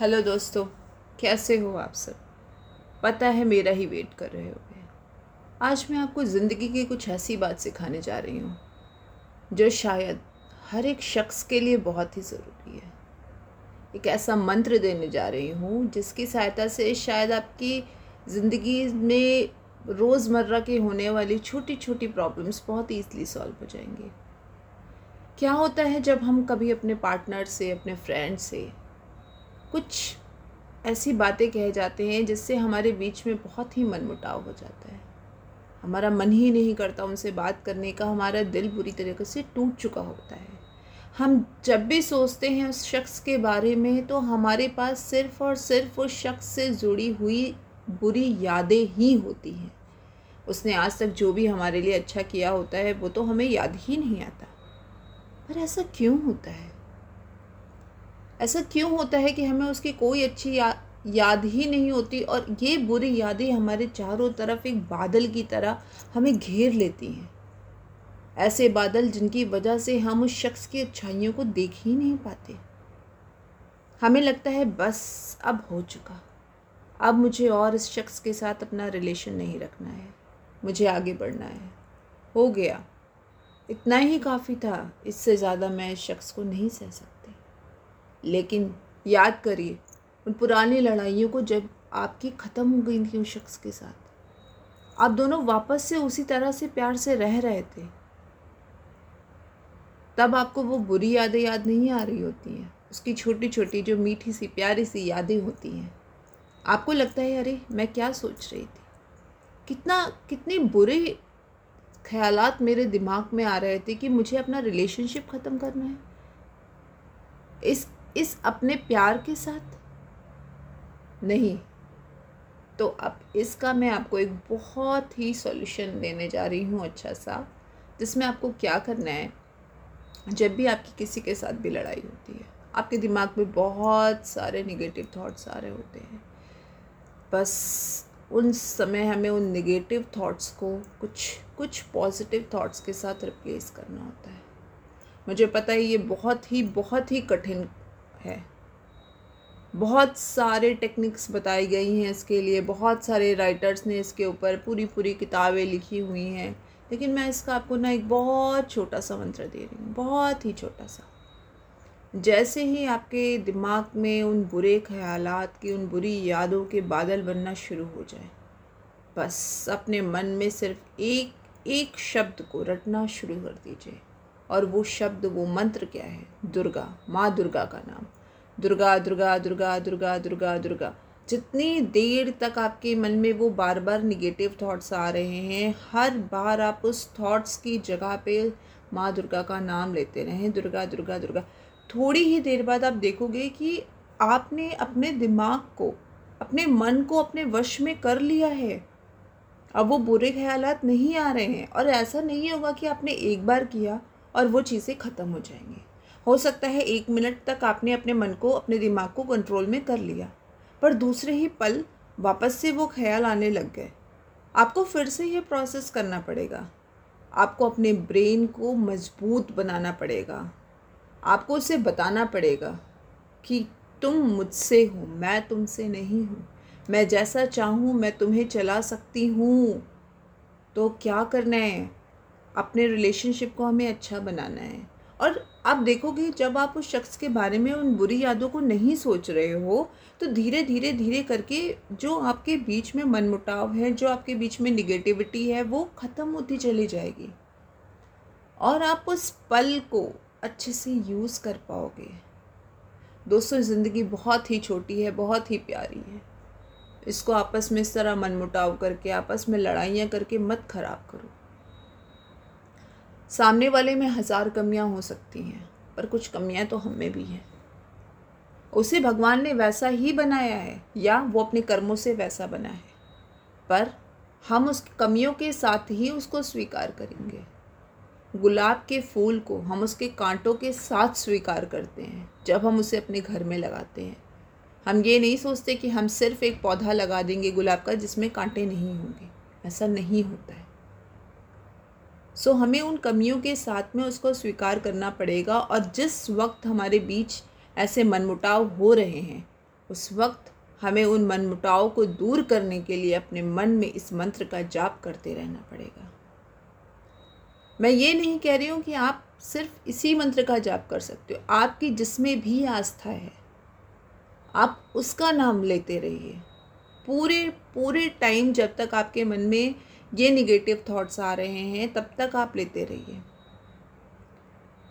Hello दोस्तों, कैसे हो आप सब? पता है मेरा ही वेट कर रहे होगे। आज मैं आपको ज़िंदगी की कुछ ऐसी बात सिखाने जा रही हूँ, जो शायद हर एक शख्स के लिए बहुत ही ज़रूरी है। एक ऐसा मंत्र देने जा रही हूँ, जिसकी सहायता से शायद आपकी ज़िंदगी में रोज़मर्रा के होने वाली छोटी छोटी प्रॉब्लम्स बहुत ईजली सॉल्व हो जाएँगी। क्या होता है जब हम कभी अपने पार्टनर से, अपने फ्रेंड से कुछ ऐसी बातें कह जाते हैं जिससे हमारे बीच में बहुत ही मनमुटाव हो जाता है। हमारा मन ही नहीं करता उनसे बात करने का, हमारा दिल बुरी तरीके से टूट चुका होता है। हम जब भी सोचते हैं उस शख्स के बारे में तो हमारे पास सिर्फ़ और सिर्फ़ उस शख्स से जुड़ी हुई बुरी यादें ही होती हैं। उसने आज तक जो भी हमारे लिए अच्छा किया होता है, वो तो हमें याद ही नहीं आता। पर ऐसा क्यों होता है? ऐसा क्यों होता है कि हमें उसकी कोई अच्छी या, याद ही नहीं होती और ये बुरी यादें हमारे चारों तरफ़ एक बादल की तरह हमें घेर लेती हैं। ऐसे बादल जिनकी वजह से हम उस शख्स की अच्छाइयों को देख ही नहीं पाते। हमें लगता है बस अब हो चुका। अब मुझे और इस शख्स के साथ अपना रिलेशन नहीं रखना है। मुझे आगे बढ़ना है। हो गया। इतना ही काफ़ी था। इससे ज़्यादा मैं इस शख्स को नहीं सह सकती। लेकिन याद करिए, उन पुरानी लड़ाइयों को जब आपकी ख़त्म हो गई थी उस शख्स के साथ, आप दोनों वापस से उसी तरह से प्यार से रह रहे थे। तब आपको वो बुरी यादें याद नहीं आ रही होती हैं। उसकी छोटी छोटी जो मीठी सी प्यारी सी यादें होती हैं। आपको लगता है, अरे, मैं क्या सोच रही थी? कितना, कितने बुरे ख्यालात मेरे दिमाग में आ रहे थे कि मुझे अपना रिलेशनशिप ख़त्म करना है। इस इस अपने प्यार के साथ? नहीं। तो अब इसका मैं आपको एक बहुत ही सॉल्यूशन देने जा रही हूँ अच्छा सा, जिसमें आपको क्या करना है? जब भी आपकी किसी के साथ भी लड़ाई होती है, आपके दिमाग में बहुत सारे निगेटिव थॉट्स आ रहे होते हैं। बस उन समय हमें उन निगेटिव थॉट्स को कुछ कुछ पॉजिटिव थॉट्स के साथ रिप्लेस करना होता है। मुझे पता है ये बहुत ही बहुत ही कठिन है। बहुत सारे टेक्निक्स बताई गई हैं इसके लिए, बहुत सारे राइटर्स ने इसके ऊपर पूरी पूरी किताबें लिखी हुई हैं। लेकिन मैं इसका आपको ना एक बहुत छोटा सा मंत्र दे रही हूँ, बहुत ही छोटा सा। जैसे ही आपके दिमाग में उन बुरे ख्यालात की, उन बुरी यादों के बादल बनना शुरू हो जाए, बस अपने मन में सिर्फ़ एक एक शब्द को रटना शुरू कर दीजिए। और वो शब्द, वो मंत्र क्या है? दुर्गा, माँ दुर्गा का नाम। दुर्गा दुर्गा दुर्गा दुर्गा दुर्गा दुर्गा। जितनी देर तक आपके मन में वो बार बार निगेटिव थॉट्स आ रहे हैं, हर बार आप उस थॉट्स की जगह पे माँ दुर्गा का नाम लेते रहें। दुर्गा दुर्गा दुर्गा। थोड़ी ही देर बाद आप देखोगे कि आपने अपने दिमाग को, अपने मन को अपने वश में कर लिया है। अब वो बुरे ख्यालात नहीं आ रहे हैं और ऐसा नहीं होगा कि आपने एक बार किया। और वो चीज़ें ख़त्म हो जाएँगी। हो सकता है एक मिनट तक आपने अपने मन को, अपने दिमाग को कंट्रोल में कर लिया, पर दूसरे ही पल वापस से वो ख्याल आने लग गए। आपको फिर से ये प्रोसेस करना पड़ेगा। आपको अपने ब्रेन को मज़बूत बनाना पड़ेगा। आपको उसे बताना पड़ेगा कि तुम मुझसे हो, मैं तुमसे नहीं हूँ। मैं जैसा चाहूँ, मैं तुम्हें चला सकती हूँ। तो क्या करना है? अपने रिलेशनशिप को हमें अच्छा बनाना है। और आप देखोगे, जब आप उस शख्स के बारे में उन बुरी यादों को नहीं सोच रहे हो तो धीरे धीरे धीरे करके जो आपके बीच में मनमुटाव है, जो आपके बीच में निगेटिविटी है, वो ख़त्म होती चली जाएगी। और आप उस पल को अच्छे से यूज़ कर पाओगे। दोस्तों, ज़िंदगी बहुत ही छोटी है, बहुत ही प्यारी है। इसको आपस में इस तरह मनमुटाव करके, आपस में लड़ाइयाँ करके मत ख़राब करो। सामने वाले में हज़ार कमियाँ हो सकती हैं, पर कुछ कमियाँ तो हमें भी हैं। उसे भगवान ने वैसा ही बनाया है, या वो अपने कर्मों से वैसा बना है। पर हम उस कमियों के साथ ही उसको स्वीकार करेंगे। गुलाब के फूल को हम उसके कांटों के साथ स्वीकार करते हैं, जब हम उसे अपने घर में लगाते हैं। हम ये नहीं सोचते कि हम सिर्फ़ एक पौधा लगा देंगे गुलाब का जिसमें कांटे नहीं होंगे। ऐसा नहीं होता है। सो so, हमें उन कमियों के साथ में उसको स्वीकार करना पड़ेगा और जिस वक्त हमारे बीच ऐसे मनमुटाव हो रहे हैं उस वक्त हमें उन मनमुटाव को दूर करने के लिए अपने मन में इस मंत्र का जाप करते रहना पड़ेगा। मैं ये नहीं कह रही हूँ कि आप सिर्फ़ इसी मंत्र का जाप कर सकते हो। आपकी जिसमें भी आस्था है आप उसका नाम लेते रहिए। पूरे पूरे टाइम जब तक आपके मन में ये निगेटिव थॉट्स आ रहे हैं, तब तक आप लेते रहिए।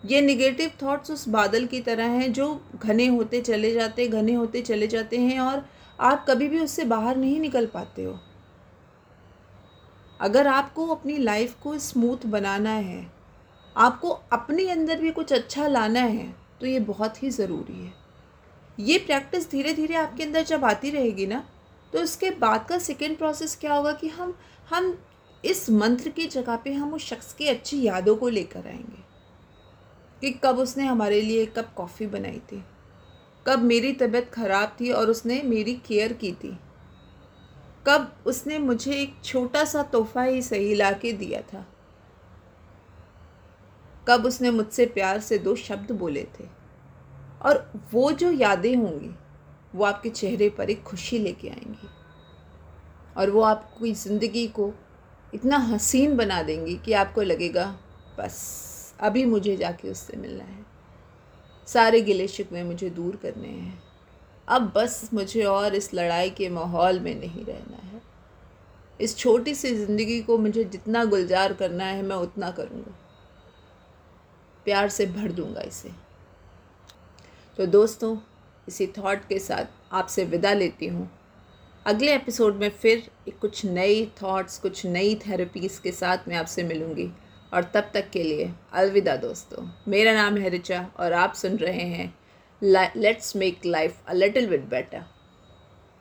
ये निगेटिव थॉट्स उस बादल की तरह हैं जो घने होते चले जाते, घने होते चले जाते हैं और आप कभी भी उससे बाहर नहीं निकल पाते हो। अगर आपको अपनी लाइफ को स्मूथ बनाना है, आपको अपने अंदर भी कुछ अच्छा लाना है तो ये बहुत ही ज़रूरी है। ये प्रैक्टिस धीरे धीरे आपके अंदर जब आती रहेगी ना तो उसके बाद का सेकेंड प्रोसेस क्या होगा कि हम हम इस मंत्र की जगह पे हम उस शख्स की अच्छी यादों को लेकर आएँगे। कि कब उसने हमारे लिए कप कॉफ़ी बनाई थी, कब मेरी तबीयत ख़राब थी और उसने मेरी केयर की थी, कब उसने मुझे एक छोटा सा तोहफ़ा ही सही ला के दिया था, कब उसने मुझसे प्यार से दो शब्द बोले थे। और वो जो यादें होंगी वो आपके चेहरे पर एक खुशी लेके आएँगी। और वो आपकी ज़िंदगी को इतना हसीन बना देंगी कि आपको लगेगा, बस, अभी मुझे जाके उससे मिलना है। सारे गिले शिकवे मुझे दूर करने हैं। अब बस मुझे और इस लड़ाई के माहौल में नहीं रहना है। इस छोटी सी ज़िंदगी को मुझे जितना गुलजार करना है, मैं उतना करूँगा। प्यार से भर दूँगा इसे। तो दोस्तों इसी थॉट के साथ आपसे विदा लेती हूँ। अगले एपिसोड में फिर कुछ नई थॉट्स कुछ नई थेरेपीज़ के साथ मैं आपसे मिलूँगी। और तब तक के लिए अलविदा दोस्तों। मेरा नाम है रिचा और आप सुन रहे हैं let's make life a little bit better